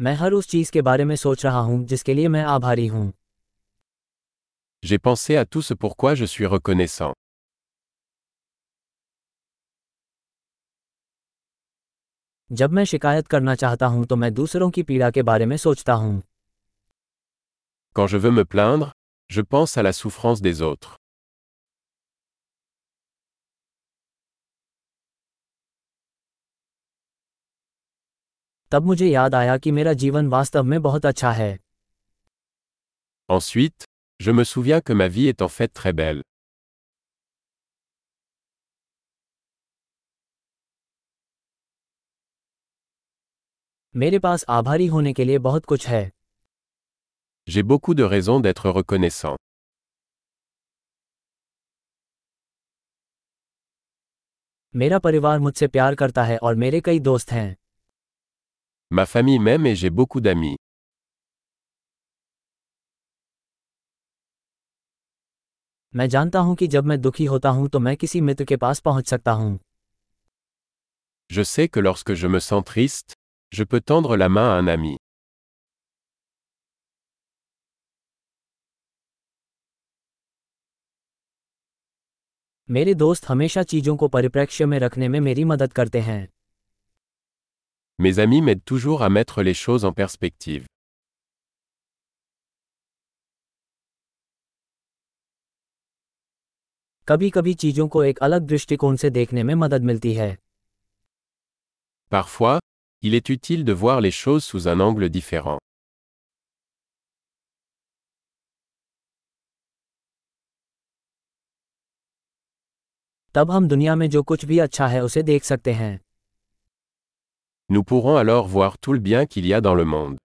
मैं हर उस चीज के बारे में सोच रहा हूं जिसके लिए मैं आभारी हूं J'ai pensé à tout ce pourquoi je suis reconnaissant. जब मैं शिकायत करना चाहता हूं तो मैं दूसरों की पीड़ा के बारे में सोचता हूं Quand je veux me plaindre, je pense à la souffrance des autres. तब मुझे याद आया कि मेरा जीवन वास्तव में बहुत अच्छा है Ensuite, je me souviens que ma vie est en fait très belle. मेरे पास आभारी होने के लिए बहुत कुछ है J'ai beaucoup de raisons d'être reconnaissant. मेरा परिवार मुझसे प्यार करता है और मेरे कई दोस्त हैं Ma famille m'aime et j'ai beaucoup d'amis. मैं जानता हूँ कि जब मैं दुखी होता हूँ तो मैं किसी मित्र के पास पहुँच सकता हूँ Je sais que lorsque je me sens triste, je peux tendre la main à un ami. मेरे दोस्त हमेशा चीज़ों को परिप्रेक्ष्य में रखने में मेरी मदद करते हैं Mes amis m'aident toujours à mettre les choses en perspective. कभी कभी चीजों को एक अलग दृष्टिकोण से देखने में मदद मिलती है Parfois, il est utile de voir les choses sous un angle différent. तब हम दुनिया में जो कुछ भी अच्छा है उसे देख सकते हैं Nous pourrons alors voir tout le bien qu'il y a dans le monde.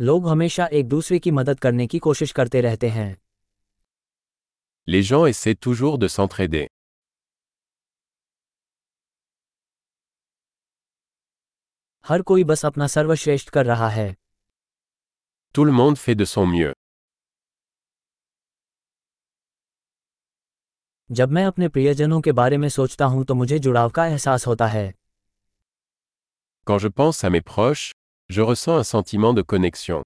लोग हमेशा एक दूसरे की मदद करने की कोशिश करते रहते हैं Les gens essaient toujours de s'entraider. हर कोई बस अपना सर्वश्रेष्ठ कर रहा है Tout le monde fait de son mieux. जब मैं अपने प्रियजनों के बारे में सोचता हूं तो मुझे जुड़ाव का एहसास होता है Quand je pense à mes proches, je ressens un sentiment de connexion.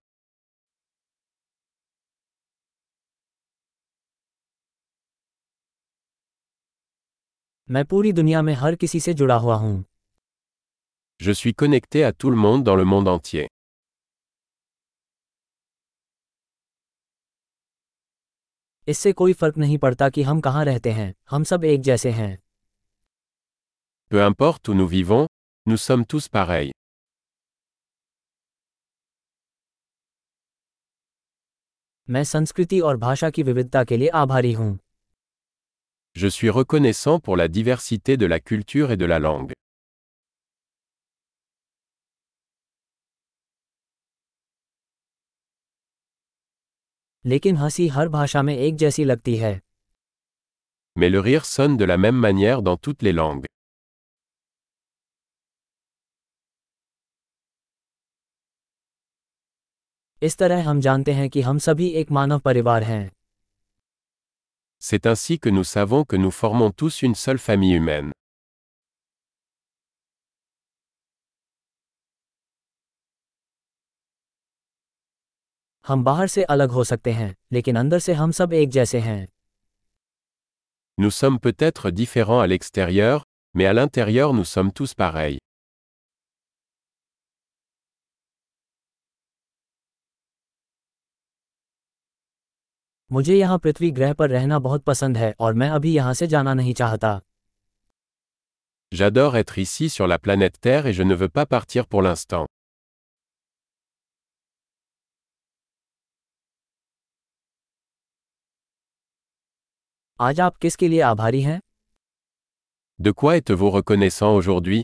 मैं पूरी दुनिया में हर किसी से जुड़ा हुआ हूं Je suis connecté à tout le monde dans le monde entier. इससे कोई फ़र्क नहीं पड़ता कि हम कहाँ रहते हैं हम सब एक जैसे हैं Peu importe où nous vivons, nous sommes tous pareils. मैं संस्कृति और भाषा की विविधता के लिए आभारी हूँ Je suis reconnaissant pour la diversité de la culture et de la langue. लेकिन हँसी हर भाषा में एक जैसी लगती है Mais le rire sonne de la même manière dans toutes les langues. इस तरह हम जानते हैं कि हम सभी एक मानव परिवार हैं C'est ainsi que nous savons que nous formons tous une seule famille humaine. हम बाहर से अलग हो सकते हैं लेकिन अंदर से हम सब एक जैसे हैं Nous sommes peut-être différents à l'extérieur, mais à l'intérieur nous sommes tous pareils. मुझे यहाँ पृथ्वी ग्रह पर रहना बहुत पसंद है और मैं अभी यहाँ से जाना नहीं चाहता J'adore être ici sur la planète Terre et je ne veux pas partir pour l'instant. आज आप किसके लिए आभारी हैं De quoi êtes-vous reconnaissant aujourd'hui